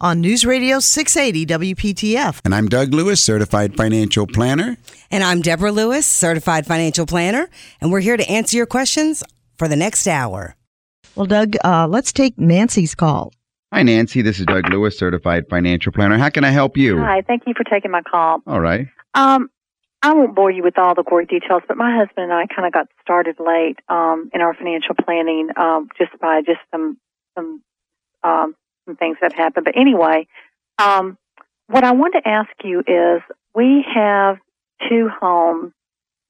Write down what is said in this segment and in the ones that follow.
on News Radio 680 WPTF. And I'm Doug Lewis, certified financial planner. And I'm Deborah Lewis, certified financial planner, and we're here to answer your questions for the next hour. Well, Doug, uh, let's take Nancy's call. Hi, Nancy. This is Doug Lewis, certified financial planner. How can I help you? Hi, thank you for taking my call. All right. Um, I won't bore you with all the gory details, but my husband and I kind of got started late um, in our financial planning um, just by just some some um, some things that happened. But anyway, um, what I want to ask you is, we have two homes.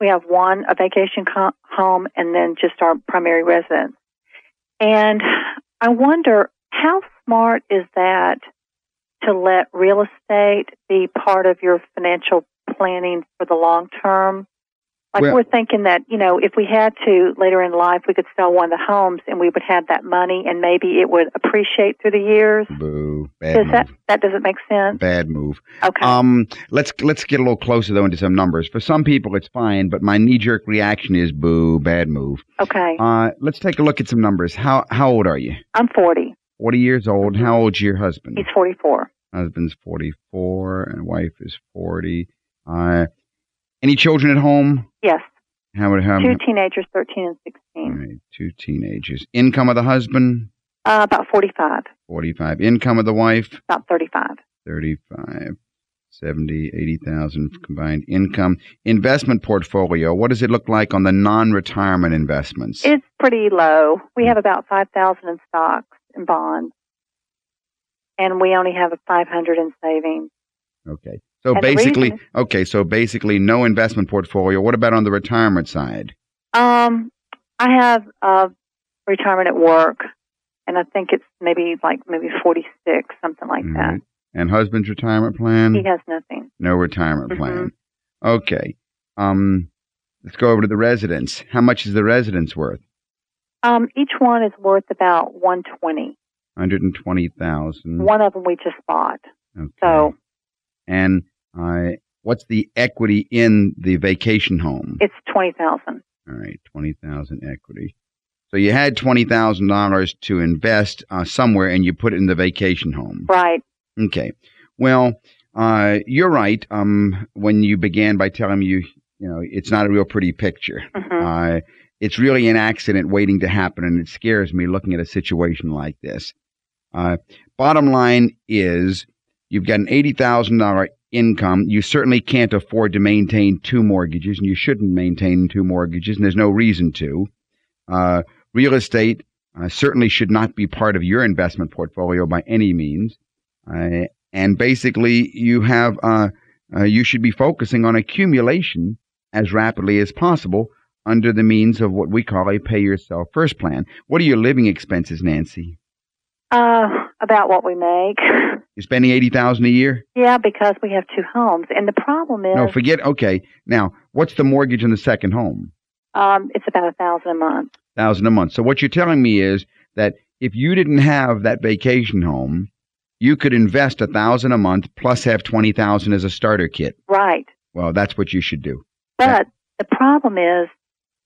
We have one a vacation home, and then just our primary residence. And I wonder how smart is that to let real estate be part of your financial planning for the long term? Like Well- we're thinking that, you know, if we had to later in life, we could sell one of the homes and we would have that money and maybe it would appreciate through the years. Boo. Bad Does move. that that doesn't make sense? Bad move. Okay. Um, let's let's get a little closer though into some numbers. For some people, it's fine, but my knee jerk reaction is boo, bad move. okay. Uh, let's take a look at some numbers. How how old are you? I'm 40. Forty years old. How old's your husband? He's 44. Husband's forty four, and wife is forty. Uh, any children at home? Yes. How would how? Two teenagers, 13 and 16. right, two teenagers. Income of the husband? Uh, about 45. Forty five. Income of the wife? About 35. 35, 70, 80,000 combined income. Investment portfolio, what does it look like on the non-retirement investments? It's pretty low. We have about 5,000 in stocks and bonds. And we only have 500 in savings. okay. So And basically, reason- okay, so basically no investment portfolio. What about on the retirement side? Um, I have uh, retirement at work, and I think it's maybe like maybe 46, something like that. And husband's retirement plan? He has nothing. no retirement Mhm. plan. Okay. Um, let's go over to the residence. How much is the residence worth? Um, each one is worth about 120. 120,000. One of them we just bought. Okay. So and uh, what's the equity in the vacation home? it's 20,000. All right, twenty thousand equity. So you had twenty thousand dollars to invest uh, somewhere, and you put it in the vacation home. Right. Okay. Well, uh, you're right. Um, when you began by telling me you, you know, it's not a real pretty picture. hmm Uh, it's really an accident waiting to happen, and it scares me looking at a situation like this. Uh, bottom line is, you've got an eighty thousand dollar income. You certainly can't afford to maintain two mortgages, and you shouldn't maintain two mortgages, and there's no reason to. Uh, real estate uh, certainly should not be part of your investment portfolio by any means. Uh, and basically, you have uh, uh, you should be focusing on accumulation as rapidly as possible under the means of what we call a pay yourself first plan. What are your living expenses, Nancy? Uh, about what we make. You're spending eighty thousand a year? yeah, because we have two homes, and the problem is, No, forget. Okay, now what's the mortgage on the second home? um, it's about a thousand a month. Thousand a month. So what you're telling me is that if you didn't have that vacation home, you could invest a thousand a month plus have twenty thousand as a starter kit. Right. Well, that's what you should do. But the problem is,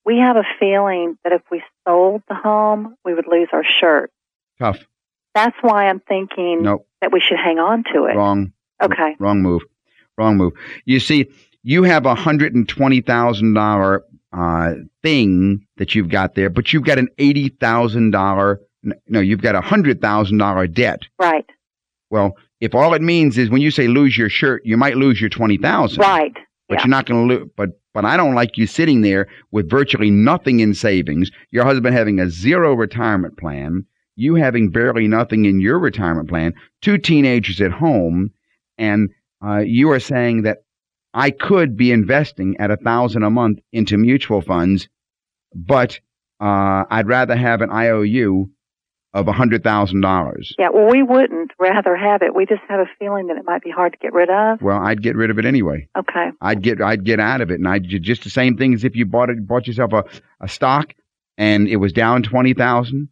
we have a feeling that if we sold the home, we would lose our shirt. Tough. That's why I'm thinking Nope. that we should hang on to it. Wrong. Okay. Wrong move. Wrong move. You see, you have a hundred and twenty thousand dollar uh, thing that you've got there, but you've got an eighty thousand dollar. No, you've got a hundred thousand dollar debt. Right. Well, if all it means is when you say lose your shirt, you might lose your twenty thousand. Right. But yeah. you're not going to lose. But but I don't like you sitting there with virtually nothing in savings. Your husband having a zero retirement plan. You having barely nothing in your retirement plan. Two teenagers at home, and uh, you are saying that I could be investing at a thousand a month into mutual funds, but uh, I'd rather have an IOU of a hundred thousand dollars. Yeah, well, we wouldn't rather have it. We just have a feeling that it might be hard to get rid of. Well, I'd get rid of it anyway. Okay. I'd get I'd get out of it, and I'd just the same thing as if you bought it bought yourself a, a stock and it was down twenty thousand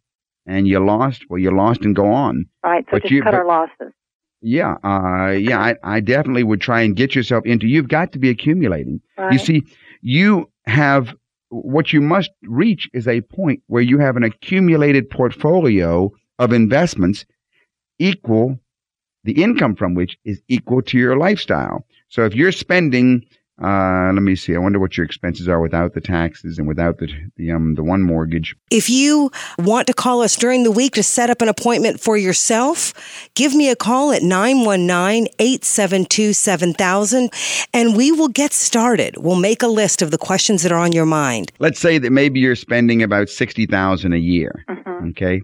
and you lost. Well, you lost and go on. Right. So But just you- cut but- our losses. Yeah, uh, yeah. I, I definitely would try and get yourself into. You've got to be accumulating. Right. You see, you have what you must reach is a point where you have an accumulated portfolio of investments equal the income from which is equal to your lifestyle. So if you're spending, uh, let me see, I wonder what your expenses are without the taxes and without the the um the one mortgage. If you want to call us during the week to set up an appointment for yourself, give me a call at 919-872-7000 and we will get started. We'll make a list of the questions that are on your mind. Let's say that maybe you're spending about sixty thousand a year. hmm Okay.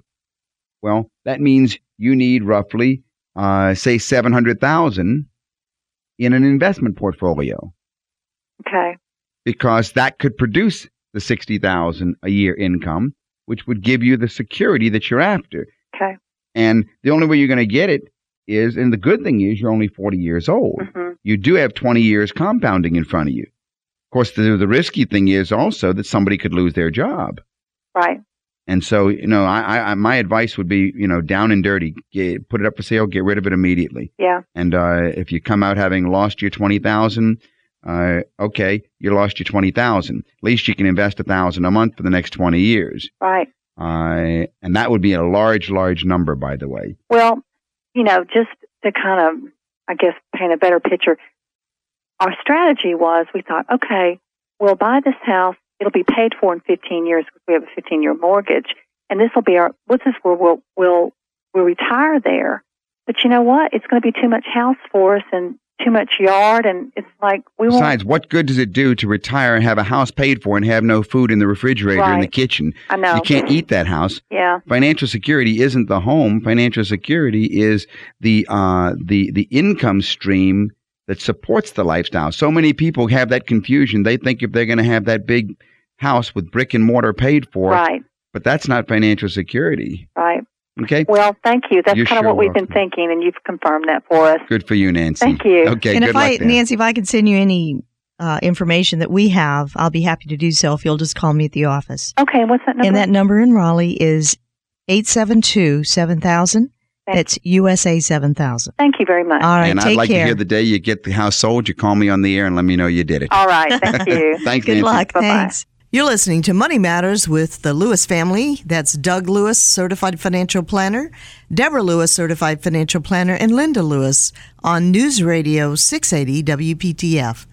Well, that means you need roughly, uh, say, seven hundred thousand in an investment portfolio Okay. because that could produce the sixty thousand a year income, which would give you the security that you're after. Okay. And the only way you're going to get it is, and the good thing is, you're only forty years old. hmm You do have twenty years compounding in front of you. Of course, the, the risky thing is also that somebody could lose their job. Right. And so, you know, I, I, my advice would be, you know, down and dirty, get, put it up for sale, get rid of it immediately. Yeah. And uh, if you come out having lost your twenty thousand, uh, okay, you lost your twenty thousand. At least you can invest a thousand a month for the next twenty years. Right. Uh, and that would be a large, large number, by the way. Well, you know, just to kind of, I guess, paint a better picture, our strategy was we thought, okay, we'll buy this house. It'll be paid for in 15 years because we have a 15 year mortgage. And this will be our, what's this where we'll, we'll, we'll retire there. But you know what? It's going to be too much house for us and too much yard. And it's like, we won't, Besides, what good does it do to retire and have a house paid for and have no food in the refrigerator in the kitchen? I know. You can't eat that house. Yeah. financial security isn't the home. Financial security is the uh, the the income stream that supports the lifestyle. So many people have that confusion. They think if they're going to have that big house with brick and mortar paid for, Right. but that's not financial security. Right. Okay, Well, thank you. That's You're kind of sure what we've been thinking, and you've confirmed that for us. good for you, Nancy. Thank you. Okay, and good if luck I, there. Nancy, if I can send you any uh, information that we have, I'll be happy to do so if you'll just call me at the office. Okay. What's that number? And that number in Raleigh is 872 7000. Thank- It's USA 7000. Thank you very much. All right, and take I'd like care. to hear the day you get the house sold. You call me on the air and let me know you did it. All right. Thank you. Thanks, Good Nancy. luck. Bye-bye. Thanks. You're listening to Money Matters with the Lewis family. That's Doug Lewis, certified financial planner, Deborah Lewis, certified financial planner, and Linda Lewis on News Radio 680 WPTF.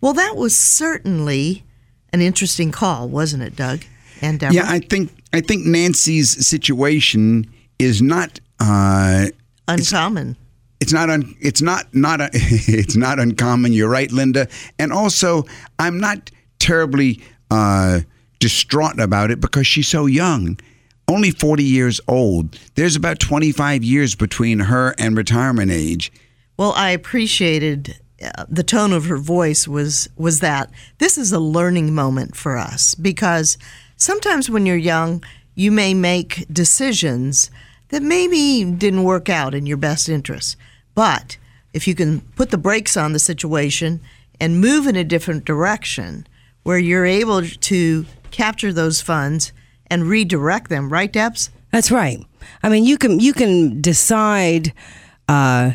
Well, that was certainly an interesting call, wasn't it, Doug? And Deborah? Yeah, I think I think Nancy's situation is not uh, uncommon. it's not un, it's not not a, it's not uncommon. You're right, Linda. And also, I'm not terribly uh, distraught about it because she's so young. Only 40 years old. There's about 25 years between her and retirement age. Well, I appreciated uh, the tone of her voice was was that this is a learning moment for us because sometimes when you're young, you may make decisions that maybe didn't work out in your best interest. But if you can put the brakes on the situation and move in a different direction where you're able to capture those funds and redirect them, right, Debs? That's right. I mean, you can you can decide uh,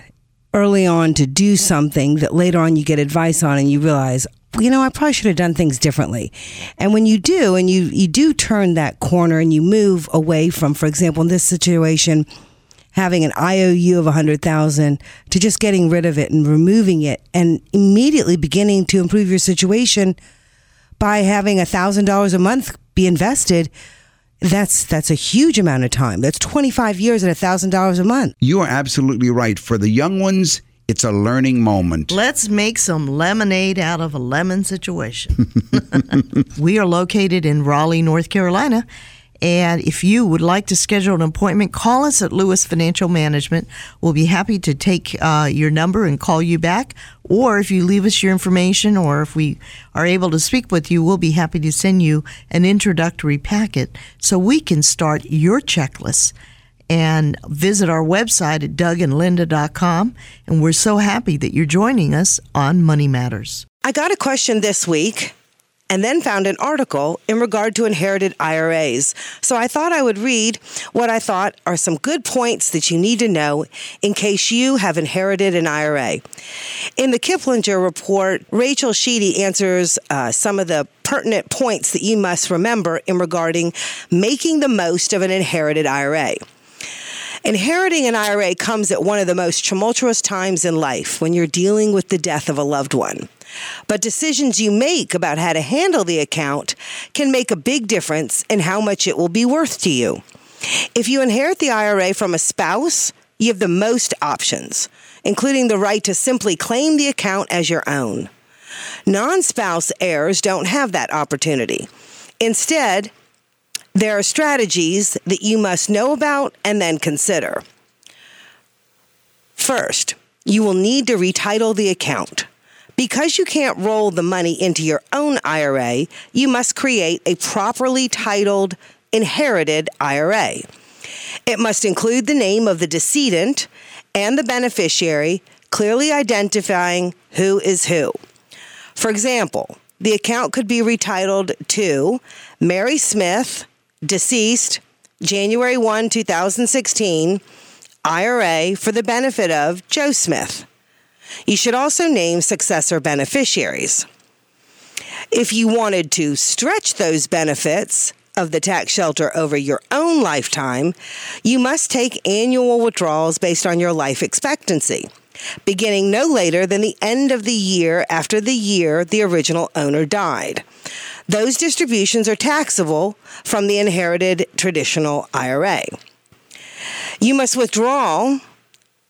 early on to do something that later on you get advice on, and you realize, you know, I probably should have done things differently. And when you do, and you you do turn that corner, and you move away from, for example, in this situation, having an IOU of a hundred thousand to just getting rid of it and removing it, and immediately beginning to improve your situation by having a thousand dollars a month be invested That's that's a huge amount of time. That's 25 years at a $1,000 a month. You are absolutely right. For the young ones, it's a learning moment. Let's make some lemonade out of a lemon situation. we are located in Raleigh, North Carolina. And if you would like to schedule an appointment, call us at Lewis Financial Management. We'll be happy to take uh, your number and call you back. Or if you leave us your information, or if we are able to speak with you, we'll be happy to send you an introductory packet so we can start your checklist and visit our website at dougandlinda.com. And we're so happy that you're joining us on Money Matters. I got a question this week and then found an article in regard to inherited IRAs. So I thought I would read what I thought are some good points that you need to know in case you have inherited an IRA. In the Kiplinger report, Rachel Sheedy answers uh, some of the pertinent points that you must remember in regarding making the most of an inherited IRA. Inheriting an IRA comes at one of the most tumultuous times in life when you're dealing with the death of a loved one. But decisions you make about how to handle the account can make a big difference in how much it will be worth to you. If you inherit the IRA from a spouse, you have the most options, including the right to simply claim the account as your own. Non spouse heirs don't have that opportunity. Instead, there are strategies that you must know about and then consider. First, you will need to retitle the account. Because you can't roll the money into your own IRA, you must create a properly titled inherited IRA. It must include the name of the decedent and the beneficiary, clearly identifying who is who. For example, the account could be retitled to Mary Smith, deceased, January 1, 2016, IRA for the benefit of Joe Smith. You should also name successor beneficiaries. If you wanted to stretch those benefits of the tax shelter over your own lifetime, you must take annual withdrawals based on your life expectancy, beginning no later than the end of the year after the year the original owner died. Those distributions are taxable from the inherited traditional IRA. You must withdraw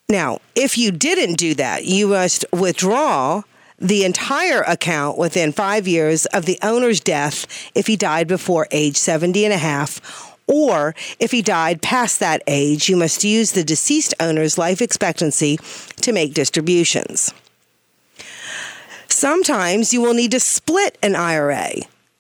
now, if you didn't do that, you must withdraw the entire account within five years of the owner's death if he died before age 70 and a half. Or if he died past that age, you must use the deceased owner's life expectancy to make distributions. Sometimes you will need to split an IRA.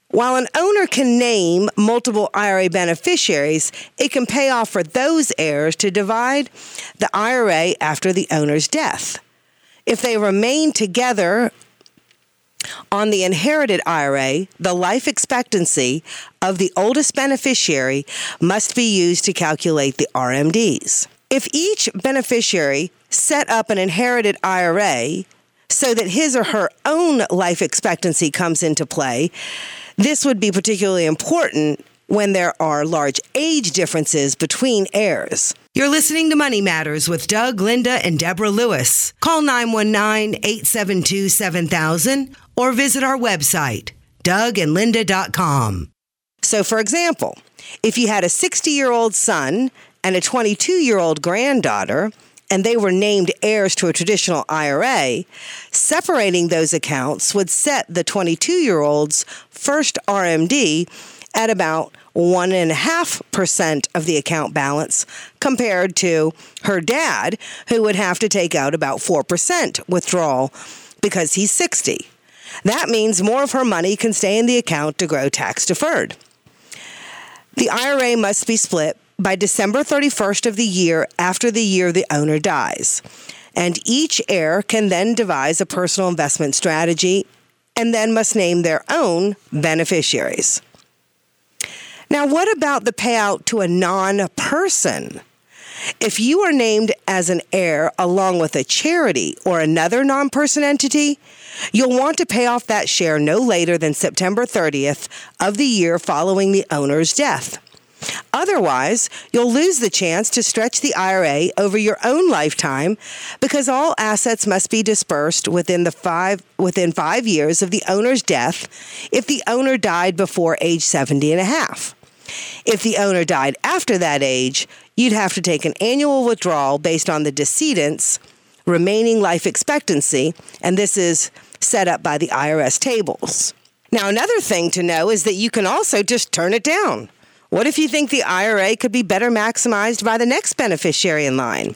While an owner can name multiple IRA beneficiaries, it can pay off for those heirs to divide the IRA after the owner's death. If they remain together on the inherited IRA, the life expectancy of the oldest beneficiary must be used to calculate the RMDs. If each beneficiary set up an inherited IRA so that his or her own life expectancy comes into play, this would be particularly important when there are large age differences between heirs. You're listening to Money Matters with Doug, Linda, and Deborah Lewis. Call 919 872 7000 or visit our website, dougandlinda.com. So, for example, if you had a 60 year old son and a 22 year old granddaughter, and they were named heirs to a traditional IRA, separating those accounts would set the 22 year old's first RMD at about 1.5% of the account balance compared to her dad, who would have to take out about 4% withdrawal because he's 60. That means more of her money can stay in the account to grow tax deferred. The IRA must be split by December 31st of the year after the year the owner dies. And each heir can then devise a personal investment strategy and then must name their own beneficiaries. Now, what about the payout to a non person? If you are named as an heir along with a charity or another non person entity, you'll want to pay off that share no later than September 30th of the year following the owner's death. Otherwise, you'll lose the chance to stretch the IRA over your own lifetime because all assets must be dispersed within the 5 within 5 years of the owner's death if the owner died before age 70 and a half. If the owner died after that age, you'd have to take an annual withdrawal based on the decedent's remaining life expectancy, and this is set up by the IRS tables. Now, another thing to know is that you can also just turn it down. What if you think the IRA could be better maximized by the next beneficiary in line?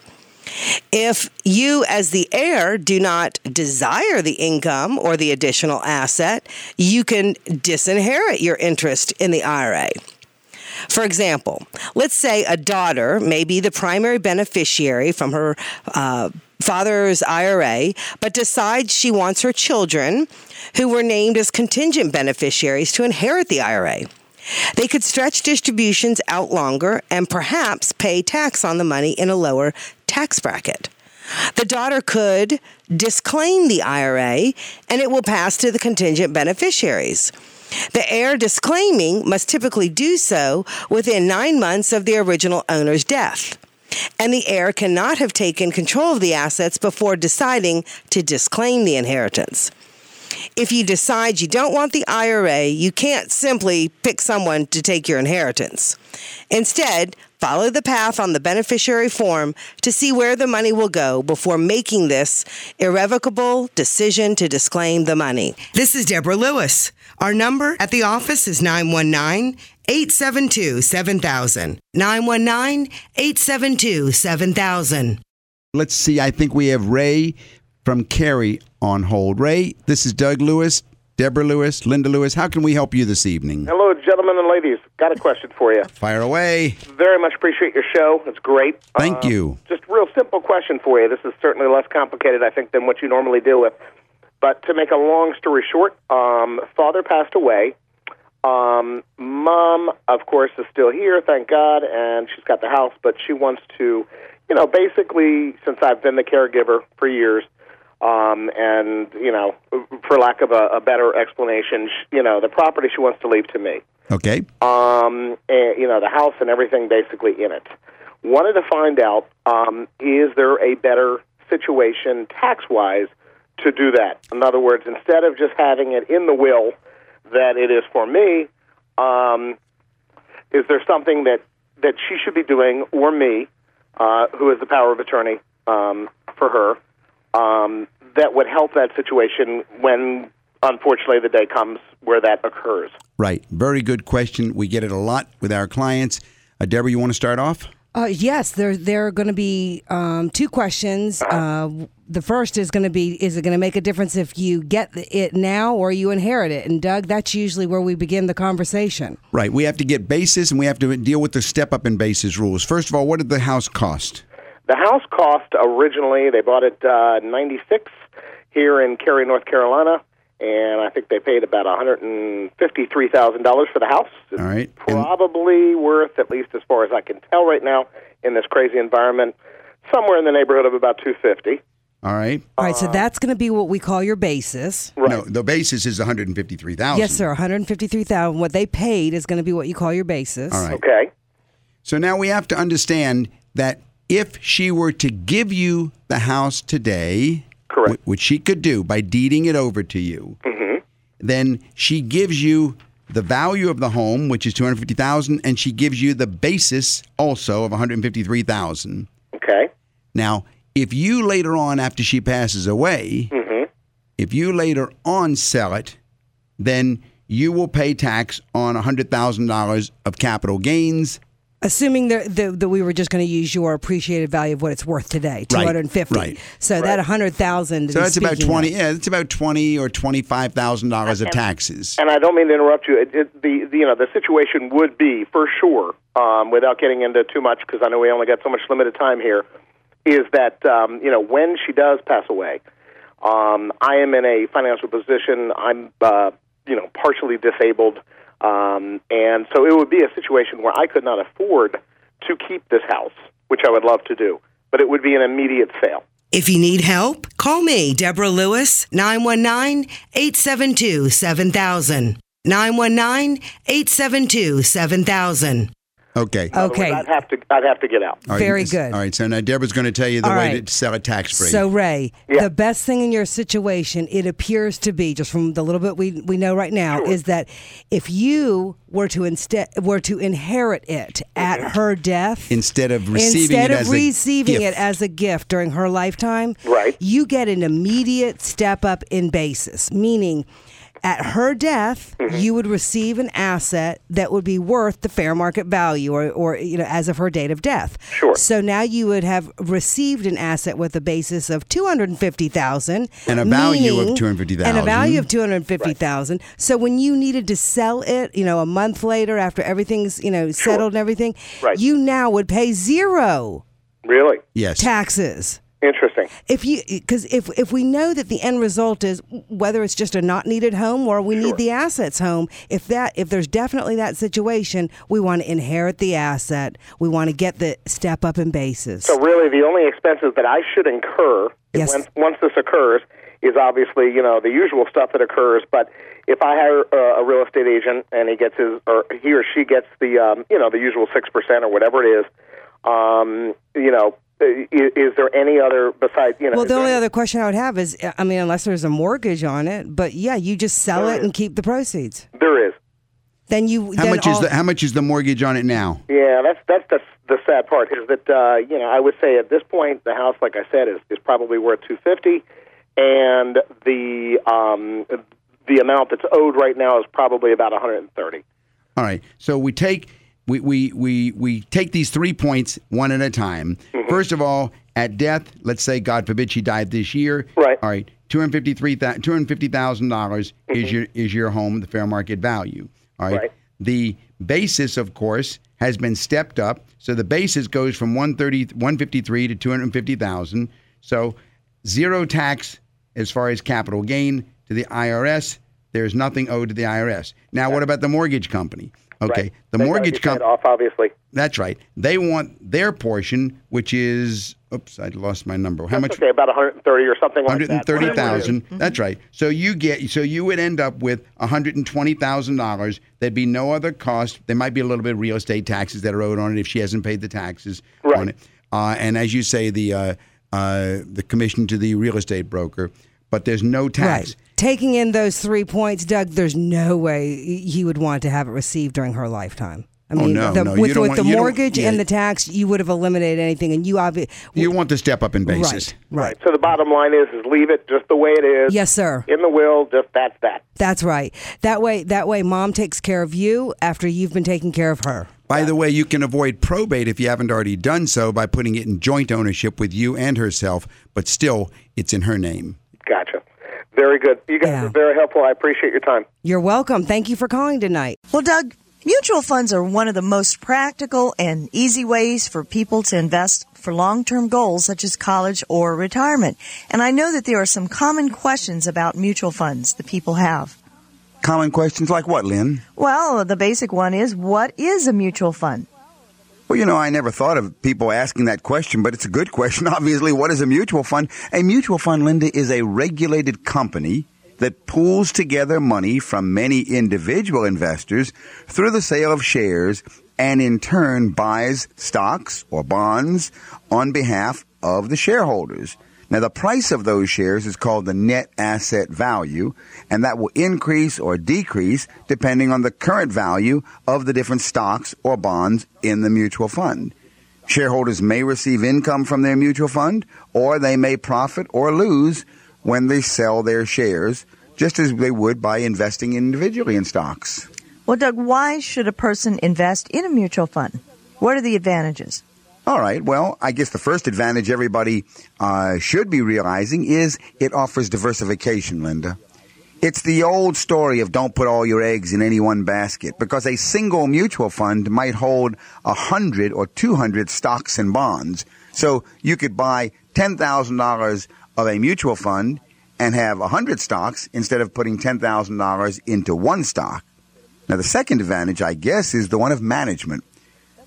If you, as the heir, do not desire the income or the additional asset, you can disinherit your interest in the IRA. For example, let's say a daughter may be the primary beneficiary from her uh, father's IRA, but decides she wants her children, who were named as contingent beneficiaries, to inherit the IRA. They could stretch distributions out longer and perhaps pay tax on the money in a lower tax bracket. The daughter could disclaim the IRA and it will pass to the contingent beneficiaries. The heir disclaiming must typically do so within nine months of the original owner's death. And the heir cannot have taken control of the assets before deciding to disclaim the inheritance. If you decide you don't want the IRA, you can't simply pick someone to take your inheritance. Instead, follow the path on the beneficiary form to see where the money will go before making this irrevocable decision to disclaim the money. This is Deborah Lewis. Our number at the office is 919 872 7000. 919 872 7000. Let's see. I think we have Ray from Cary on hold. Ray, this is Doug Lewis, Deborah Lewis, Linda Lewis. How can we help you this evening? Hello, gentlemen and ladies. Got a question for you. Fire away. Very much appreciate your show. It's great. Thank Uh, you. Just real simple question for you. This is certainly less complicated, I think, than what you normally deal with. But to make a long story short, um, father passed away. Um, mom, of course, is still here, thank God, and she's got the house, but she wants to, you know, basically, since I've been the caregiver for years, um, and, you know, for lack of a, a better explanation, sh- you know, the property she wants to leave to me Okay. um, and, you know, the house and everything basically in it. Wanted to find out um, is there a better situation tax wise to do that? In other words, instead of just having it in the will that it is for me, um, is there something that, that she should be doing or me, uh, who is the power of attorney um, for her, um, that would help that situation when, unfortunately, the day comes where that occurs? Right. Very good question. We get it a lot with our clients. Uh, Deborah, you want to start off? Uh, yes, there there are going to be um, two questions. Uh, the first is going to be: Is it going to make a difference if you get it now or you inherit it? And Doug, that's usually where we begin the conversation. Right. We have to get basis and we have to deal with the step up in basis rules. First of all, what did the house cost? The house cost originally, they bought it uh, 96 here in Cary, North Carolina, and I think they paid about $153,000 for the house. It's All right. And- probably worth, at least as far as I can tell right now, in this crazy environment, somewhere in the neighborhood of about 250 All right. All right, so that's going to be what we call your basis. Right. No, the basis is 153,000. Yes, sir. One hundred fifty-three thousand. What they paid is going to be what you call your basis. All right. Okay. So now we have to understand that if she were to give you the house today, Correct. wh- which she could do by deeding it over to you, Mm-hmm. then she gives you the value of the home, which is 250,000, and she gives you the basis also of 153,000. Okay. Now, if you later on after she passes away, Mm-hmm. if you later on sell it, then you will pay tax on $100,000 of capital gains Assuming that, that, that we were just going to use your appreciated value of what it's worth today, two Right, hundred and fifty. right. So that a hundred thousand. So that's about twenty. Yeah, that's about twenty or twenty-five thousand dollars of taxes. And I don't mean to interrupt you. It, it, the, the you know the situation would be for sure, um, without getting into too much, because I know we only got so much limited time here. Is that um, you know when she does pass away, um, I am in a financial position. I'm uh, you know partially disabled, um, and so it would be a situation where I could not afford to keep this house, which I would love to do, but it would be an immediate sale. If you need help, call me, Deborah Lewis, 919 872 7000. 919 872 7000. Okay. Okay. words, I'd have to I'd have to get out. All right, Very yes. good. All right. So now Deborah's going to tell you the All way right. to sell it tax free. So Ray, Yeah. the best thing in your situation, it appears to be, just from the little bit we we know right now, is that if you were to instead were to inherit it at mm-hmm. her death, Instead of receiving instead it of as a receiving gift. it as a gift during her lifetime, Right. You get an immediate step up in basis, meaning. At her death, Mm-hmm. you would receive an asset that would be worth the fair market value, or, or you know, as of her date of death. Sure. So now you would have received an asset with a basis of two hundred and fifty thousand, And a value of 250,000. and a value of two hundred fifty thousand. So when you needed to sell it, you know, a month later after everything's you know settled and everything, Right. you now would pay zero Really yes. taxes. Interesting. If you, because if if we know that the end result is whether it's just a not needed home or we need the assets home, if that if there's definitely that situation, we want to inherit the asset. We want to get the step up in basis. So really, the only expenses that I should incur Yes. once, once this occurs is obviously you know the usual stuff that occurs. But if I hire uh, a real estate agent and he gets his or he or she gets the um, you know the usual six percent or whatever it is, um, you know, is, is there any other besides you know? Well, the only any- other question I would have is, I mean, unless there's a mortgage on it, but yeah, you just sell it and keep the proceeds. there is. Then you. How then much is the How much is the mortgage on it now? Yeah, that's that's the the sad part is that uh, you know I would say at this point the house, like I said, is is probably worth two fifty, and the um, the amount that's owed right now is probably about one hundred and thirty. All right. So we take we we we, we take these three points one at a time. Mm-hmm. First of all, at death, let's say God forbid she died this year. Right. All right. Two hundred fifty three two hundred fifty thousand dollars is your is your home, the fair market value. All right. Mm-hmm. Right. The basis, of course, has been stepped up. So the basis goes from 130, 153 to 250,000. So zero tax as far as capital gain to the IRS. There's nothing owed to the IRS. Now, what about the mortgage company? Okay. Right. The They mortgage be paid company. off, obviously. That's right. They want their portion, which is, oops, I lost my number. How much? Okay, about one hundred and thirty or something like that. Hundred and thirty Whatever it is. That's right. So you get. So you would end up with hundred and twenty thousand dollars. There'd be no other cost. There might be a little bit of real estate taxes that are owed on it if she hasn't paid the taxes Right. on it. Uh, and as you say, the uh, uh, the commission to the real estate broker. But there's no tax. Right. Taking in those three points, Doug, there's no way he would want to have it received during her lifetime. I Oh, mean, no, the, no, you with, don't with want- the mortgage yeah. and the tax, you would have eliminated anything, and you obviously You want the step up in basis. right, right, So the bottom line is, is leave it just the way it is. Yes, sir. In the will, just that's that. That's right. That way, that way, mom takes care of you after you've been taking care of her. By the way, you can avoid probate if you haven't already done so by putting it in joint ownership with you and herself, but still, it's in her name. Gotcha. Very good. You guys Yeah. are very helpful. I appreciate your time. You're welcome. Thank you for calling tonight. Well, Doug, mutual funds are one of the most practical and easy ways for people to invest for long term goals such as college or retirement. And I know that there are some common questions about mutual funds that people have. Common questions like what, Lynn? Well, the basic one is what is a mutual fund? Well, you know, I never thought of people asking that question, but it's a good question. Obviously, what is a mutual fund? A mutual fund, Linda, is a regulated company that pools together money from many individual investors through the sale of shares and in turn buys stocks or bonds on behalf of the shareholders. Now, the price of those shares is called the net asset value, and that will increase or decrease depending on the current value of the different stocks or bonds in the mutual fund. Shareholders may receive income from their mutual fund, or they may profit or lose when they sell their shares, just as they would by investing individually in stocks. Well, Doug, why should a person invest in a mutual fund? What are the advantages? All right. Well, I guess the first advantage everybody uh, should be realizing is it offers diversification, Linda. It's the old story of don't put all your eggs in any one basket because a single mutual fund might hold a hundred or two hundred stocks and bonds. So you could buy ten thousand dollars of a mutual fund and have a hundred stocks instead of putting ten thousand dollars into one stock. Now the second advantage, I guess, is the one of management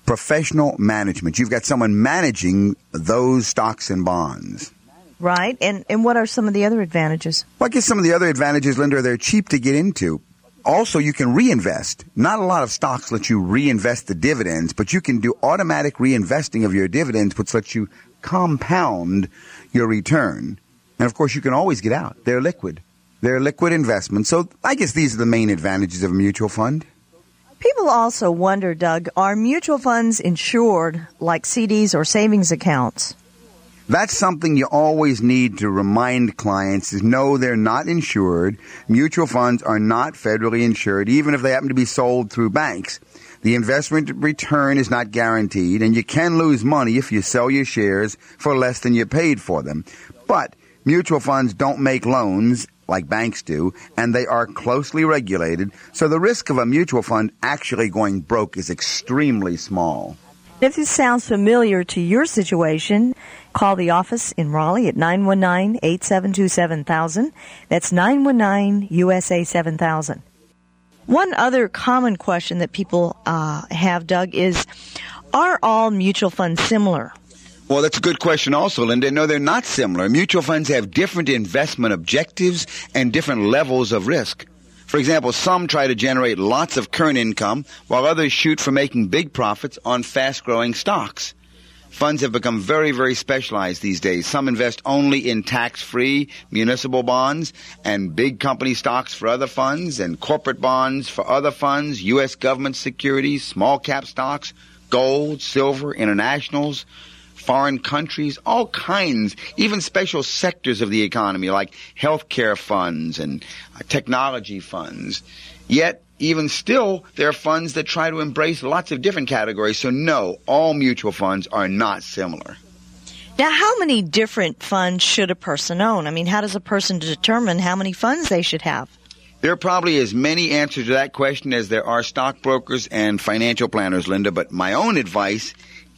professional management. You've got someone managing those stocks and bonds. Right. And, and what are some of the other advantages? Well, I guess some of the other advantages, Linda, are they're cheap to get into. also, you can reinvest. Not a lot of stocks let you reinvest the dividends, but you can do automatic reinvesting of your dividends, which lets you compound your return. And of course, you can always get out. They're liquid. They're liquid investments. So I guess these are the main advantages of a mutual fund. People also wonder, Doug, are mutual funds insured like CDs or savings accounts? That's something you always need to remind clients is no, they're not insured. Mutual funds are not federally insured, even if they happen to be sold through banks. The investment return is not guaranteed, and you can lose money if you sell your shares for less than you paid for them. But mutual funds don't make loans like banks do, and they are closely regulated, so the risk of a mutual fund actually going broke is extremely small. If this sounds familiar to your situation, call the office in Raleigh at 919-872-7000. That's 919-USA 7000. One other common question that people uh, have, Doug, is are all mutual funds similar? Well, that's a good question also, Linda. No, they're not similar. Mutual funds have different investment objectives and different levels of risk. For example, some try to generate lots of current income, while others shoot for making big profits on fast growing stocks. Funds have become very, very specialized these days. Some invest only in tax free municipal bonds and big company stocks for other funds and corporate bonds for other funds, U.S. government securities, small cap stocks, gold, silver, internationals foreign countries, all kinds, even special sectors of the economy like healthcare funds and uh, technology funds. Yet, even still, there are funds that try to embrace lots of different categories. So no, all mutual funds are not similar. Now, how many different funds should a person own? I mean, how does a person determine how many funds they should have? There are probably as many answers to that question as there are stockbrokers and financial planners, Linda, but my own advice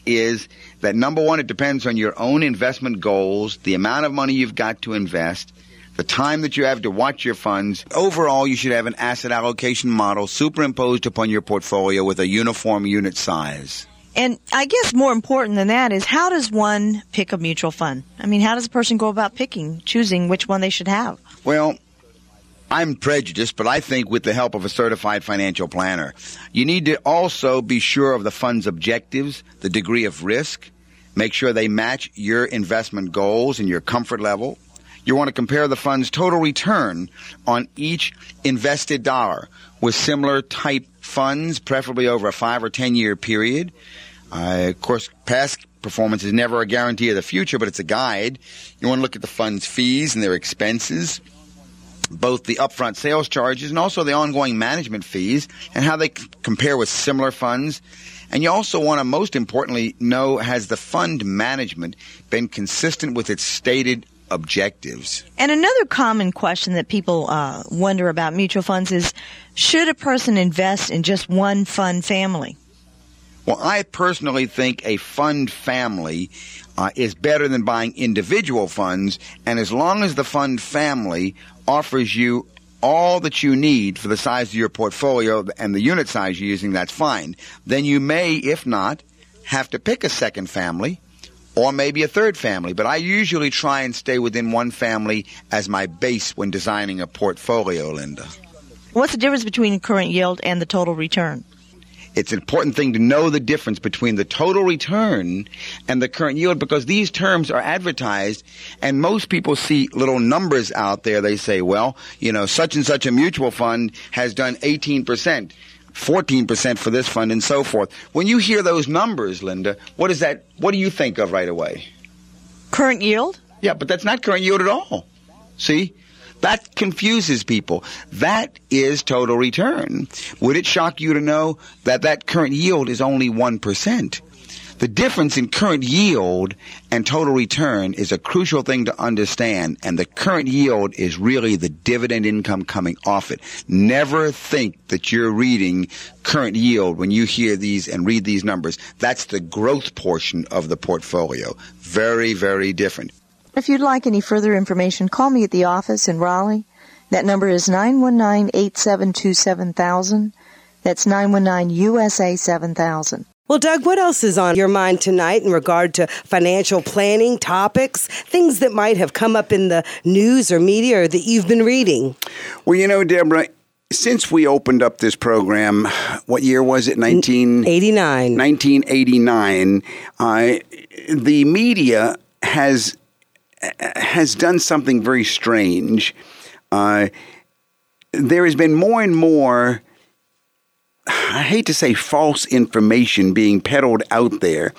is that number one, it depends on your own investment goals, the amount of money you've got to invest, the time that you have to watch your funds. Overall, you should have an asset allocation model superimposed upon your portfolio with a uniform unit size. And I guess more important than that is how does one pick a mutual fund? I mean, how does a person go about picking, choosing which one they should have? Well, I'm prejudiced, but I think with the help of a certified financial planner, you need to also be sure of the fund's objectives, the degree of risk, make sure they match your investment goals and your comfort level. You want to compare the fund's total return on each invested dollar with similar type funds, preferably over a five or ten year period. Uh, of course, past performance is never a guarantee of the future, but it's a guide. You want to look at the fund's fees and their expenses both the upfront sales charges and also the ongoing management fees and how they c- compare with similar funds. And you also want to, most importantly, know has the fund management been consistent with its stated objectives? And another common question that people uh, wonder about mutual funds is should a person invest in just one fund family? Well, I personally think a fund family uh, is better than buying individual funds, and as long as the fund family offers you all that you need for the size of your portfolio and the unit size you're using, that's fine. Then you may, if not, have to pick a second family or maybe a third family. But I usually try and stay within one family as my base when designing a portfolio, Linda. What's the difference between current yield and the total return? It's an important thing to know the difference between the total return and the current yield because these terms are advertised and most people see little numbers out there. They say, well, you know, such and such a mutual fund has done 18%. 14% for this fund and so forth. When you hear those numbers, Linda, what is that what do you think of right away? Current yield? Yeah, but that's not current yield at all. See? That confuses people. That is total return. Would it shock you to know that that current yield is only 1%? The difference in current yield and total return is a crucial thing to understand, and the current yield is really the dividend income coming off it. Never think that you're reading current yield when you hear these and read these numbers. That's the growth portion of the portfolio. Very, very different. If you'd like any further information, call me at the office in Raleigh. That number is 919-872-7000. That's 919-USA 7000. Well, Doug, what else is on your mind tonight in regard to financial planning topics, things that might have come up in the news or media or that you've been reading? Well, you know, Deborah, since we opened up this program, what year was it? 1989. 1989. Uh, the media has has done something very strange. Uh, there has been more and more. I hate to say false information being peddled out there,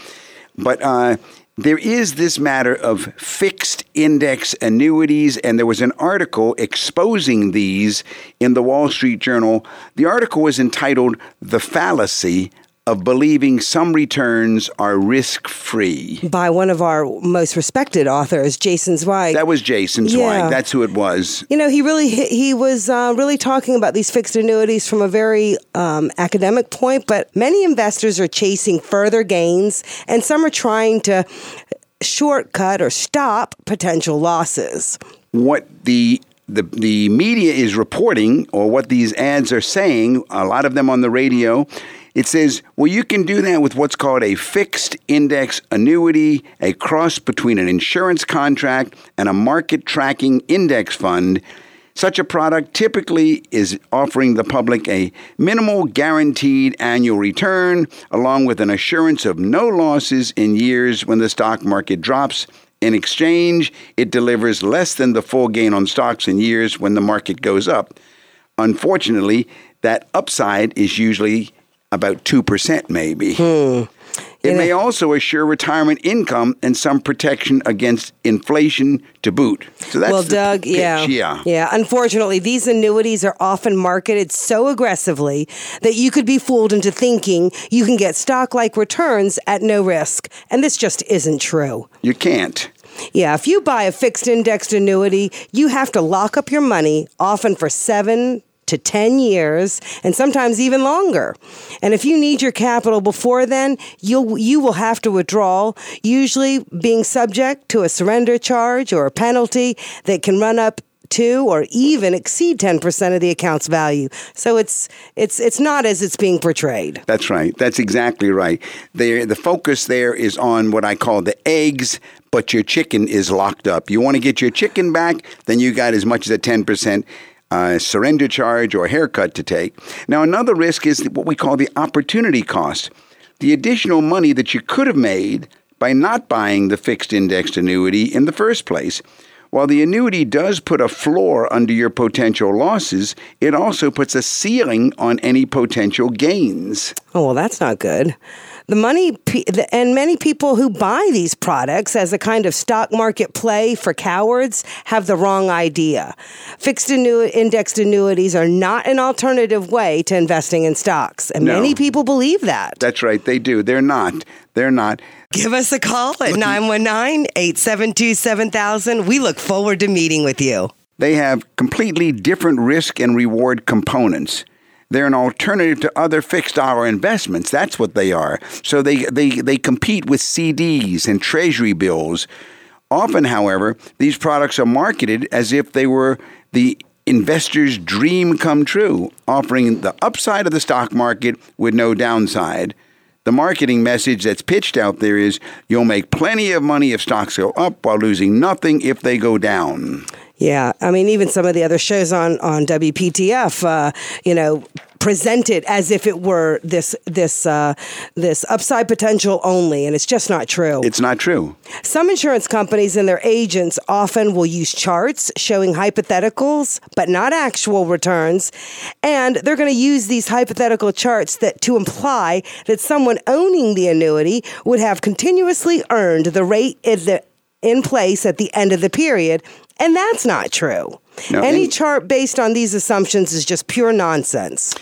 but uh, there is this matter of fixed index annuities, and there was an article exposing these in the Wall Street Journal. The article was entitled The Fallacy of believing some returns are risk free. By one of our most respected authors, Jason Zweig. That was Jason Zweig. Yeah. That's who it was. You know, he really he was uh, really talking about these fixed annuities from a very um, academic point, but many investors are chasing further gains, and some are trying to shortcut or stop potential losses. What the the, the media is reporting, or what these ads are saying, a lot of them on the radio, it says, well, you can do that with what's called a fixed index annuity, a cross between an insurance contract and a market tracking index fund. Such a product typically is offering the public a minimal guaranteed annual return, along with an assurance of no losses in years when the stock market drops. In exchange, it delivers less than the full gain on stocks in years when the market goes up. Unfortunately, that upside is usually about 2% maybe. Hmm. It may also assure retirement income and some protection against inflation to boot. So that's well, Doug, pitch, yeah, yeah. yeah. Unfortunately, these annuities are often marketed so aggressively that you could be fooled into thinking you can get stock-like returns at no risk, and this just isn't true. You can't. Yeah, if you buy a fixed indexed annuity, you have to lock up your money, often for seven to 10 years and sometimes even longer. And if you need your capital before then, you'll you will have to withdraw, usually being subject to a surrender charge or a penalty that can run up to or even exceed 10% of the account's value. So it's it's it's not as it's being portrayed. That's right. That's exactly right. There, the focus there is on what I call the eggs, but your chicken is locked up. You want to get your chicken back, then you got as much as a 10% uh, surrender charge or haircut to take. Now, another risk is what we call the opportunity cost. The additional money that you could have made by not buying the fixed indexed annuity in the first place. While the annuity does put a floor under your potential losses, it also puts a ceiling on any potential gains. Oh, well, that's not good. The money and many people who buy these products as a kind of stock market play for cowards have the wrong idea. Fixed annu- indexed annuities are not an alternative way to investing in stocks, and No. many people believe that. That's right, they do. They're not. They're not. Give us a call at 919 872 7000. We look forward to meeting with you. They have completely different risk and reward components. They're an alternative to other fixed dollar investments. That's what they are. So they, they, they compete with CDs and treasury bills. Often, however, these products are marketed as if they were the investor's dream come true, offering the upside of the stock market with no downside. The marketing message that's pitched out there is you'll make plenty of money if stocks go up while losing nothing if they go down. Yeah, I mean, even some of the other shows on on WPTF, uh, you know, present it as if it were this this uh, this upside potential only, and it's just not true. It's not true. Some insurance companies and their agents often will use charts showing hypotheticals, but not actual returns, and they're going to use these hypothetical charts that to imply that someone owning the annuity would have continuously earned the rate in the in place at the end of the period, and that's not true. No, Any and- chart based on these assumptions is just pure nonsense.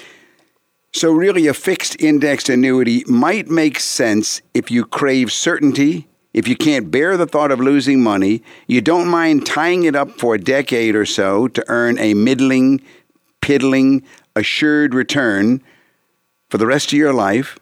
So, really, a fixed indexed annuity might make sense if you crave certainty, if you can't bear the thought of losing money, you don't mind tying it up for a decade or so to earn a middling, piddling, assured return for the rest of your life.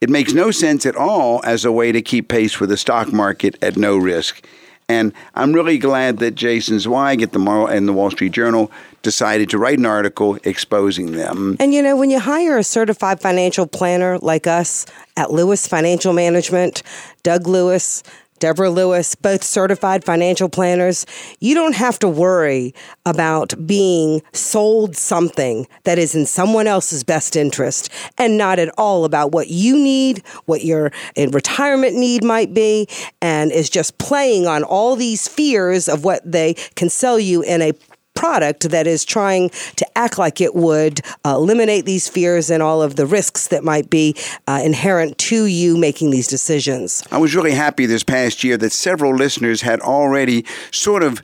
It makes no sense at all as a way to keep pace with the stock market at no risk. And I'm really glad that Jason Zweig at the Moral and the Wall Street Journal decided to write an article exposing them. And you know, when you hire a certified financial planner like us at Lewis Financial Management, Doug Lewis, Deborah Lewis, both certified financial planners. You don't have to worry about being sold something that is in someone else's best interest and not at all about what you need, what your eh, retirement need might be, and is just playing on all these fears of what they can sell you in a product that is trying to act like it would uh, eliminate these fears and all of the risks that might be uh, inherent to you making these decisions. I was really happy this past year that several listeners had already sort of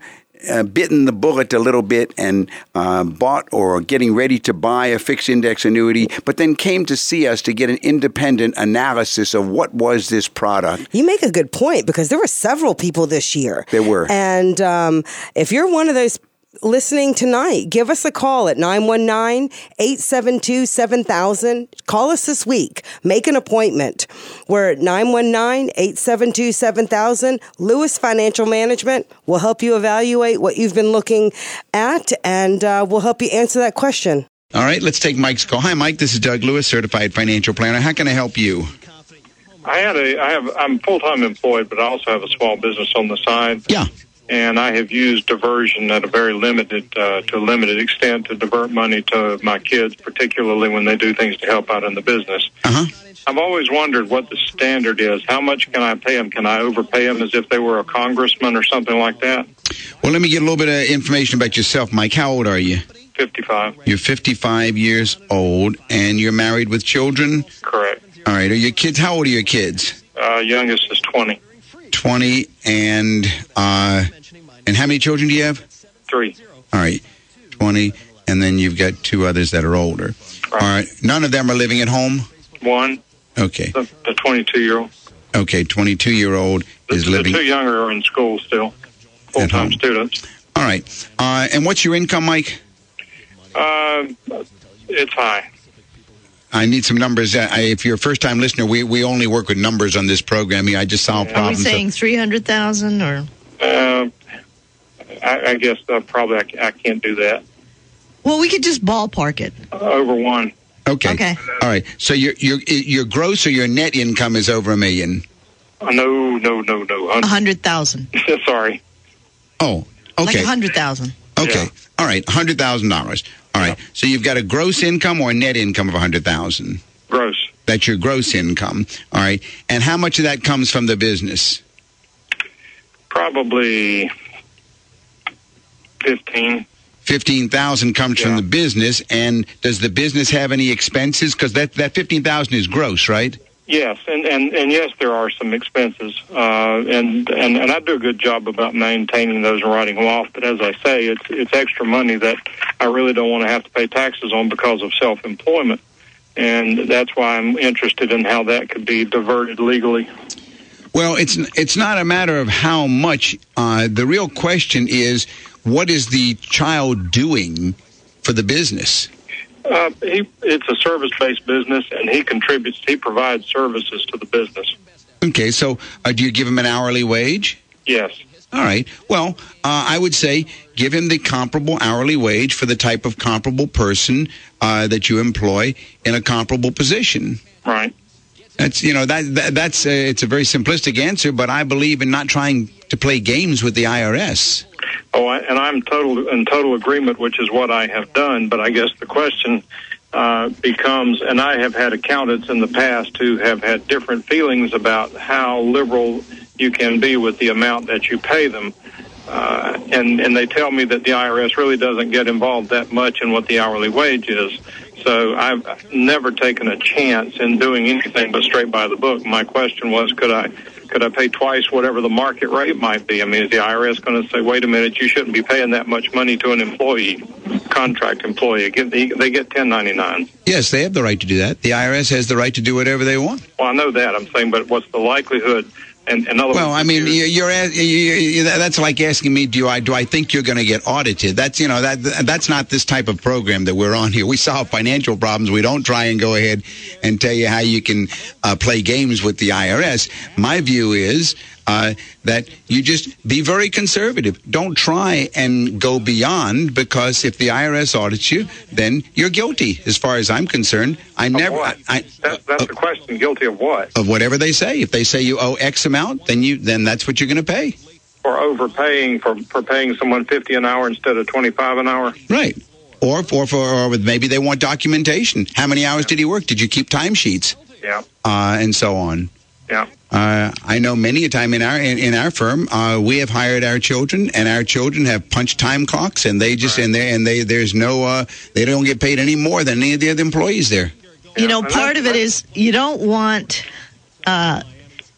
uh, bitten the bullet a little bit and uh, bought or getting ready to buy a fixed index annuity, but then came to see us to get an independent analysis of what was this product. You make a good point because there were several people this year. There were. And um, if you're one of those listening tonight, give us a call at 919 872 7000. Call us this week. Make an appointment. We're at 919 872 7000. Lewis Financial Management will help you evaluate what you've been looking at and uh, we'll help you answer that question. All right, let's take Mike's call. Hi, Mike. This is Doug Lewis, certified financial planner. How can I help you? I had a, I have, I'm full time employed, but I also have a small business on the side. Yeah and I have used diversion at a very limited, uh, to a limited extent to divert money to my kids, particularly when they do things to help out in the business. Uh-huh. I've always wondered what the standard is. How much can I pay them? Can I overpay them as if they were a congressman or something like that? Well, let me get a little bit of information about yourself, Mike. How old are you? 55. You're 55 years old, and you're married with children? Correct. All right. Are your kids, how old are your kids? Uh, youngest is 20. 20 and uh and how many children do you have? 3. All right. 20 and then you've got two others that are older. Right. All right. None of them are living at home? One. Okay. The, the 22 year old. Okay, 22 year old is the, living The two younger are in school still. Full time students. All right. Uh, and what's your income, Mike? Uh, it's high. I need some numbers. Uh, I, if you're a first time listener, we, we only work with numbers on this program. I just solve problems. Are we problems. saying 300,000 or? Uh, I, I guess uh, probably I, I can't do that. Well, we could just ballpark it. Uh, over one. Okay. Okay. All right. So your your your gross or your net income is over a million. Uh, no, no, no, no. A hundred thousand. Sorry. Oh. Okay. Like a hundred thousand. Okay. All right. Hundred thousand dollars. All right. So you've got a gross income or a net income of a hundred thousand. Gross. That's your gross income. All right. And how much of that comes from the business? Probably fifteen. Fifteen thousand comes from the business, and does the business have any expenses? Because that that fifteen thousand is gross, right? Yes, and, and, and yes, there are some expenses, uh, and, and and I do a good job about maintaining those and writing them off. But as I say, it's it's extra money that I really don't want to have to pay taxes on because of self employment, and that's why I'm interested in how that could be diverted legally. Well, it's it's not a matter of how much. Uh, the real question is, what is the child doing for the business? Uh, he it's a service based business, and he contributes. He provides services to the business. Okay, so uh, do you give him an hourly wage? Yes. All right. Well, uh, I would say give him the comparable hourly wage for the type of comparable person uh, that you employ in a comparable position. Right. That's you know that, that that's it's a very simplistic answer, but I believe in not trying to play games with the IRS. Oh, and I'm total in total agreement, which is what I have done. But I guess the question uh, becomes, and I have had accountants in the past who have had different feelings about how liberal you can be with the amount that you pay them. Uh, and and they tell me that the IRS really doesn't get involved that much in what the hourly wage is. So I've never taken a chance in doing anything but straight by the book. My question was, could I could I pay twice whatever the market rate might be? I mean, is the IRS going to say, wait a minute, you shouldn't be paying that much money to an employee, contract employee? They get 1099. Yes, they have the right to do that. The IRS has the right to do whatever they want. Well, I know that. I'm saying, but what's the likelihood? And other Well, I mean, you- you're you- you- that's like asking me, do I do I think you're going to get audited? That's you know that that's not this type of program that we're on here. We solve financial problems. We don't try and go ahead and tell you how you can uh, play games with the IRS. My view is uh, that you just be very conservative. Don't try and go beyond because if the IRS audits you, then you're guilty. As far as I'm concerned, I never. what? I, That, that's the question. Guilty of what? of whatever they say. If they say you owe X amount, then you then that's what you're going to pay. For overpaying for for paying someone fifty an hour instead of twenty five an hour? Right. Or for, for or with maybe they want documentation. How many hours did he work? Did you keep timesheets? Yeah. Uh, and so on. Yeah. Uh, I know many a time in our in, in our firm, uh, we have hired our children, and our children have punch time clocks, and they just and they and they there's no uh, they don't get paid any more than any of the other employees there. You know, part of it is you don't want uh,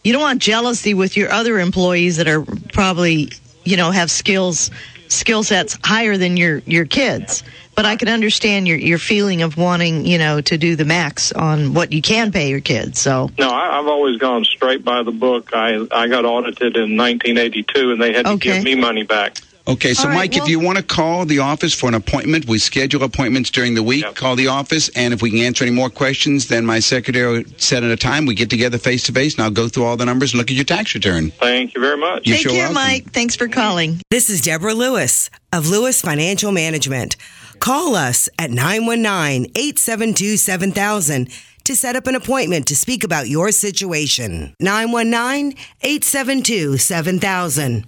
you don't want jealousy with your other employees that are probably you know have skills skill sets higher than your your kids. But I can understand your your feeling of wanting you know to do the max on what you can pay your kids. So No, I, I've always gone straight by the book. I I got audited in 1982, and they had to Okay. give me money back. Okay, so All right, Mike, well- if you want to call the office for an appointment, we schedule appointments during the week. Yep. Call the office, and if we can answer any more questions, then my secretary will set at a time. We get together face to face, and I'll go through all the numbers and look at your tax return. Thank you very much. You're take sure care, welcome. Mike. Thanks for calling. This is Deborah Lewis of Lewis Financial Management. Call us at 919 872 7000 to set up an appointment to speak about your situation. 919 872 7000.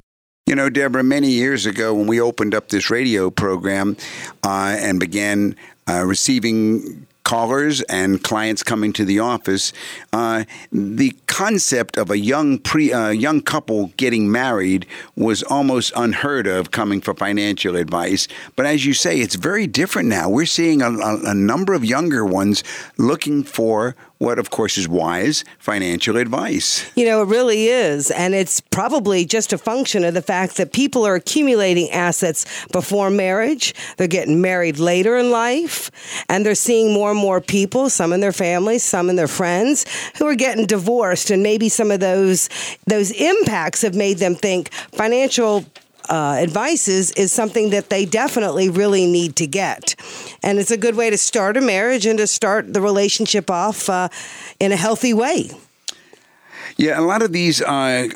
You know, Deborah, many years ago when we opened up this radio program uh, and began uh, receiving callers and clients coming to the office, uh, the concept of a young pre uh, young couple getting married was almost unheard of coming for financial advice. But as you say, it's very different now. We're seeing a, a, a number of younger ones looking for what, of course, is wise financial advice. You know, it really is. And it's probably just a function of the fact that people are accumulating assets before marriage. They're getting married later in life. And they're seeing more and more people, some in their families, some in their friends, who are getting divorced. And maybe some of those, those impacts have made them think financial uh, advice is, is something that they definitely really need to get. And it's a good way to start a marriage and to start the relationship off uh, in a healthy way. Yeah, a lot of these uh,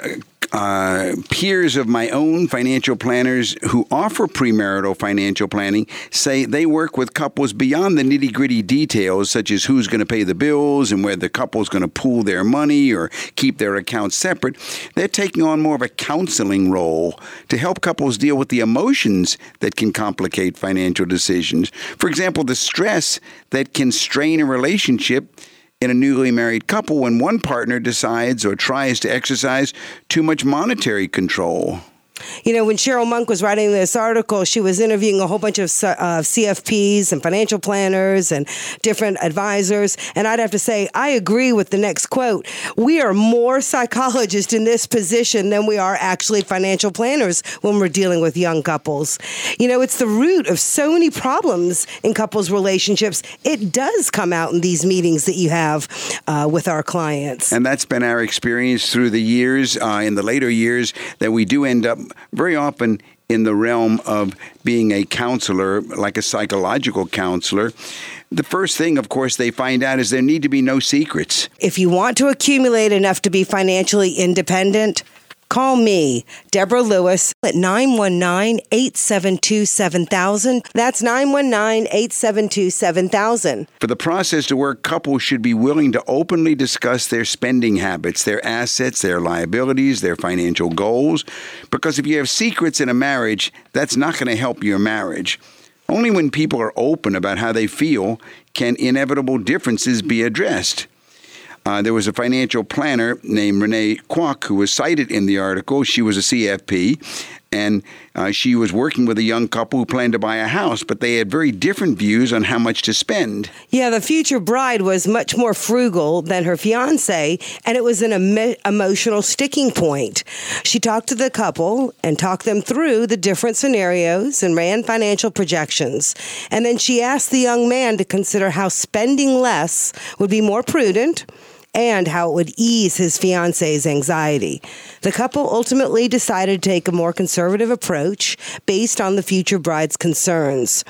uh, peers of my own financial planners who offer premarital financial planning say they work with couples beyond the nitty gritty details, such as who's going to pay the bills and where the couple's going to pool their money or keep their accounts separate. They're taking on more of a counseling role to help couples deal with the emotions that can complicate financial decisions. For example, the stress that can strain a relationship in a newly married couple when one partner decides or tries to exercise too much monetary control. You know, when Cheryl Munk was writing this article, she was interviewing a whole bunch of uh, CFPs and financial planners and different advisors. And I'd have to say, I agree with the next quote. We are more psychologists in this position than we are actually financial planners when we're dealing with young couples. You know, it's the root of so many problems in couples' relationships. It does come out in these meetings that you have uh, with our clients. And that's been our experience through the years, uh, in the later years, that we do end up very often in the realm of being a counselor, like a psychological counselor. The first thing, of course, they find out is there need to be no secrets. If you want to accumulate enough to be financially independent, call me, Deborah Lewis, at 919 872 7000. That's 919 872 7000. For the process to work, couples should be willing to openly discuss their spending habits, their assets, their liabilities, their financial goals. Because if you have secrets in a marriage, that's not going to help your marriage. Only when people are open about how they feel can inevitable differences be addressed. Uh, there was a financial planner named Renee Kwok who was cited in the article. She was a CFP, and uh, she was working with a young couple who planned to buy a house, but they had very different views on how much to spend. Yeah, the future bride was much more frugal than her fiance, and it was an emo- emotional sticking point. She talked to the couple and talked them through the different scenarios and ran financial projections. And then she asked the young man to consider how spending less would be more prudent and how it would ease his fiance's anxiety. The couple ultimately decided to take a more conservative approach based on the future bride's concerns.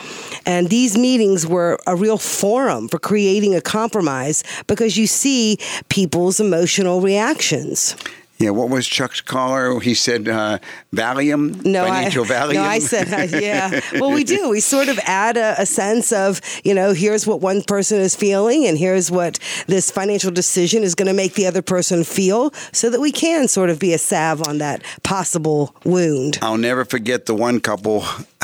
And these meetings were a real forum for creating a compromise because you see people's emotional reactions. Yeah, what was Chuck's caller? He said uh, Valium, No, financial I, Valium. No, I said, yeah. Well, we do. We sort of add a, a sense of, you know, here's what one person is feeling, and here's what this financial decision is going to make the other person feel, so that we can sort of be a salve on that possible wound. I'll never forget the one couple.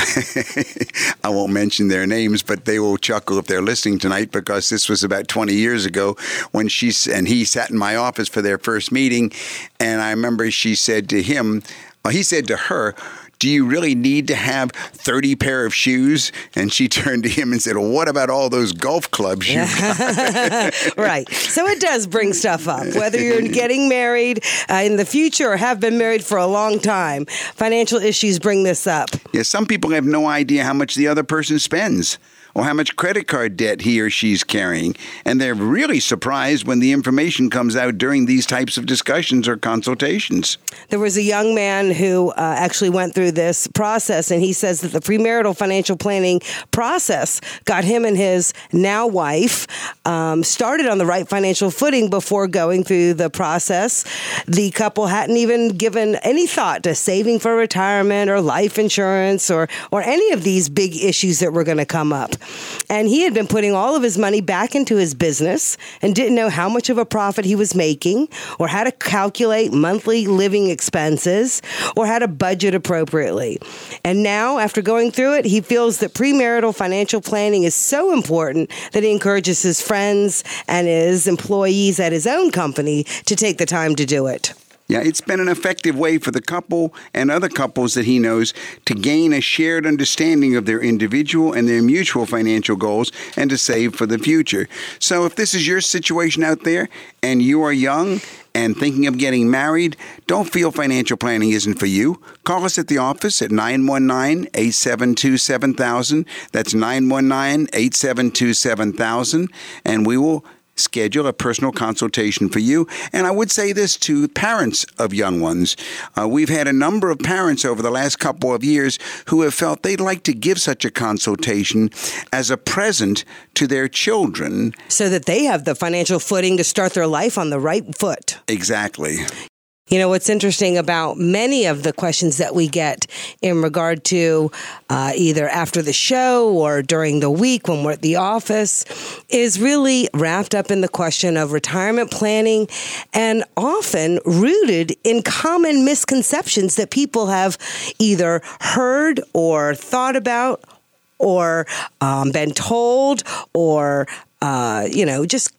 I won't mention their names, but they will chuckle if they're listening tonight because this was about 20 years ago when she and he sat in my office for their first meeting, and I remember she said to him, well, he said to her. Do you really need to have 30 pair of shoes? And she turned to him and said, well, What about all those golf clubs you right. So it does bring stuff up, whether you're getting married uh, in the future or have been married for a long time. Financial issues bring this up. Yeah, some people have no idea how much the other person spends or how much credit card debt he or she's carrying. And they're really surprised when the information comes out during these types of discussions or consultations. There was a young man who uh, actually went through this process, and he says that the premarital financial planning process got him and his now wife um, started on the right financial footing before going through the process. The couple hadn't even given any thought to saving for retirement or life insurance or or any of these big issues that were going to come up. And he had been putting all of his money back into his business and didn't know how much of a profit he was making or how to calculate monthly living expenses or how to budget appropriately. And now, after going through it, he feels that premarital financial planning is so important that he encourages his friends and his employees at his own company to take the time to do it. Yeah, it's been an effective way for the couple and other couples that he knows to gain a shared understanding of their individual and their mutual financial goals and to save for the future. So, if this is your situation out there and you are young and thinking of getting married, don't feel financial planning isn't for you. Call us at the office at 919 872 7000. That's 919 872 7000. And we will schedule a personal consultation for you. And I would say this to parents of young ones. Uh, we've had a number of parents over the last couple of years who have felt they'd like to give such a consultation as a present to their children. So that they have the financial footing to start their life on the right foot. Exactly. You know, what's interesting about many of the questions that we get in regard to uh, either after the show or during the week when we're at the office is really wrapped up in the question of retirement planning and often rooted in common misconceptions that people have either heard or thought about or um, been told or, uh, you know, just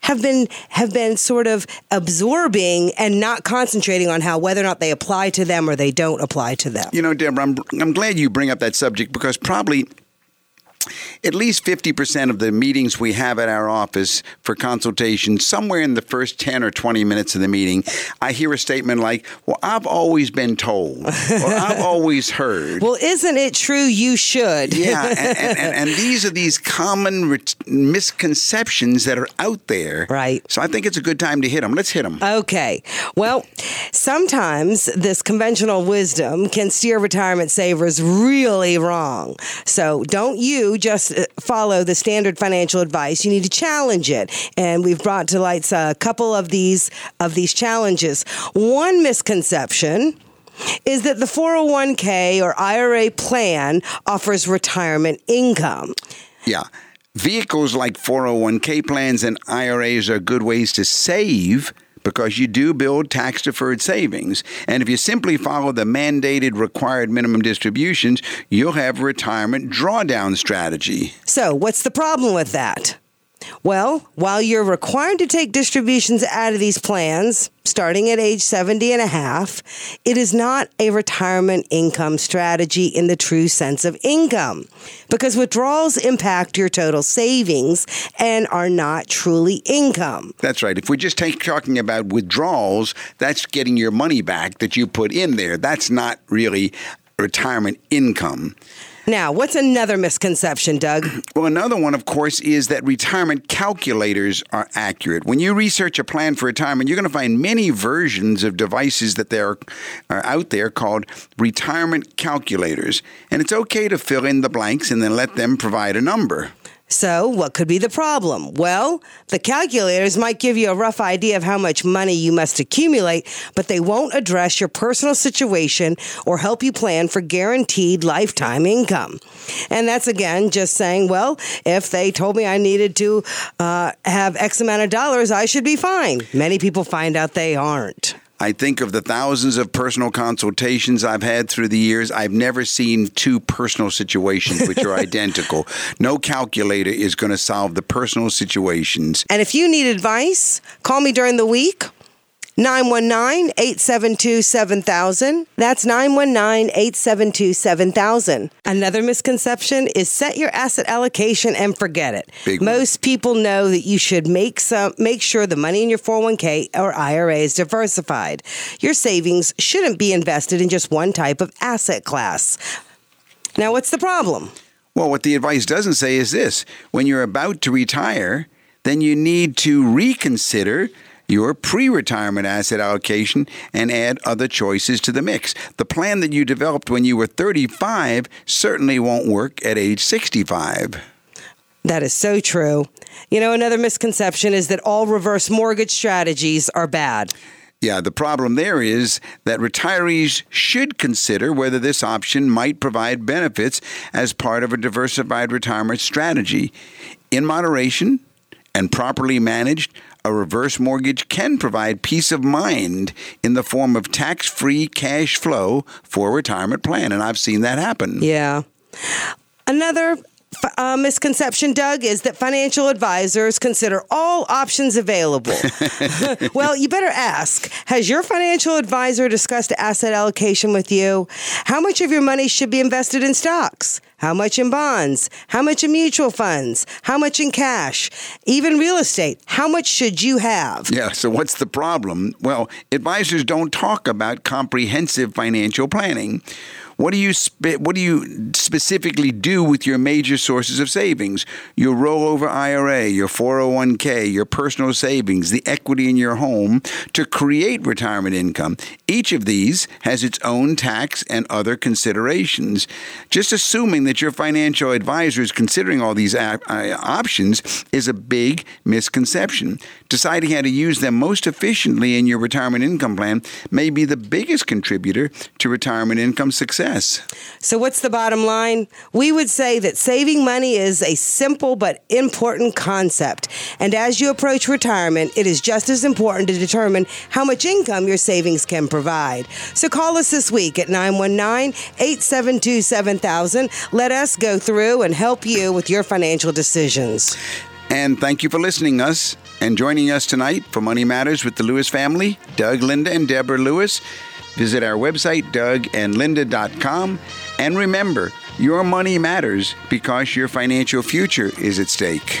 have been have been sort of absorbing and not concentrating on how whether or not they apply to them or they don't apply to them. You know, Deborah, I'm, I'm glad you bring up that subject because probably at least 50% of the meetings we have at our office for consultation, somewhere in the first 10 or 20 minutes of the meeting, I hear a statement like, Well, I've always been told, or I've always heard. Well, isn't it true you should? Yeah, and, and, and, and these are these common ret- misconceptions that are out there. Right. So I think it's a good time to hit them. Let's hit them. Okay. Well, sometimes this conventional wisdom can steer retirement savers really wrong. So don't you just uh, follow the standard financial advice. You need to challenge it. And we've brought to light a couple of these of these challenges. One misconception is that the 401k or IRA plan offers retirement income. Yeah. Vehicles like 401k plans and IRAs are good ways to save because you do build tax deferred savings. And if you simply follow the mandated required minimum distributions, you'll have a retirement drawdown strategy. So, what's the problem with that? Well, while you're required to take distributions out of these plans starting at age 70 and a half, it is not a retirement income strategy in the true sense of income because withdrawals impact your total savings and are not truly income. That's right. If we're just take, talking about withdrawals, that's getting your money back that you put in there. That's not really retirement income. Now, what's another misconception, Doug? Well, another one, of course, is that retirement calculators are accurate. When you research a plan for retirement, you're going to find many versions of devices that there are out there called retirement calculators. And it's okay to fill in the blanks and then let them provide a number. So, what could be the problem? Well, the calculators might give you a rough idea of how much money you must accumulate, but they won't address your personal situation or help you plan for guaranteed lifetime income. And that's again just saying, well, if they told me I needed to uh, have X amount of dollars, I should be fine. Many people find out they aren't. I think of the thousands of personal consultations I've had through the years. I've never seen two personal situations which are identical. No calculator is going to solve the personal situations. And if you need advice, call me during the week. 919 872 7000. That's 919 872 7000. Another misconception is set your asset allocation and forget it. Big one. Most people know that you should make some make sure the money in your 401k or IRA is diversified. Your savings shouldn't be invested in just one type of asset class. Now, what's the problem? Well, what the advice doesn't say is this when you're about to retire, then you need to reconsider your pre retirement asset allocation and add other choices to the mix. The plan that you developed when you were 35 certainly won't work at age 65. That is so true. You know, another misconception is that all reverse mortgage strategies are bad. Yeah, the problem there is that retirees should consider whether this option might provide benefits as part of a diversified retirement strategy. In moderation and properly managed, a reverse mortgage can provide peace of mind in the form of tax free cash flow for a retirement plan. And I've seen that happen. Yeah. Another uh, misconception, Doug, is that financial advisors consider all options available. well, you better ask Has your financial advisor discussed asset allocation with you? How much of your money should be invested in stocks? How much in bonds? How much in mutual funds? How much in cash? Even real estate. How much should you have? Yeah, so what's the problem? Well, advisors don't talk about comprehensive financial planning. What do you spe- what do you specifically do with your major sources of savings? Your rollover IRA, your 401k, your personal savings, the equity in your home to create retirement income. Each of these has its own tax and other considerations. Just assuming that your financial advisor is considering all these uh, options is a big misconception. Deciding how to use them most efficiently in your retirement income plan may be the biggest contributor to retirement income success. So, what's the bottom line? We would say that saving money is a simple but important concept. And as you approach retirement, it is just as important to determine how much income your savings can provide. So, call us this week at 919 872 7000. Let us go through and help you with your financial decisions. And thank you for listening us and joining us tonight for Money Matters with the Lewis family, Doug, Linda, and Deborah Lewis. Visit our website, dougandlinda.com. And remember, your money matters because your financial future is at stake.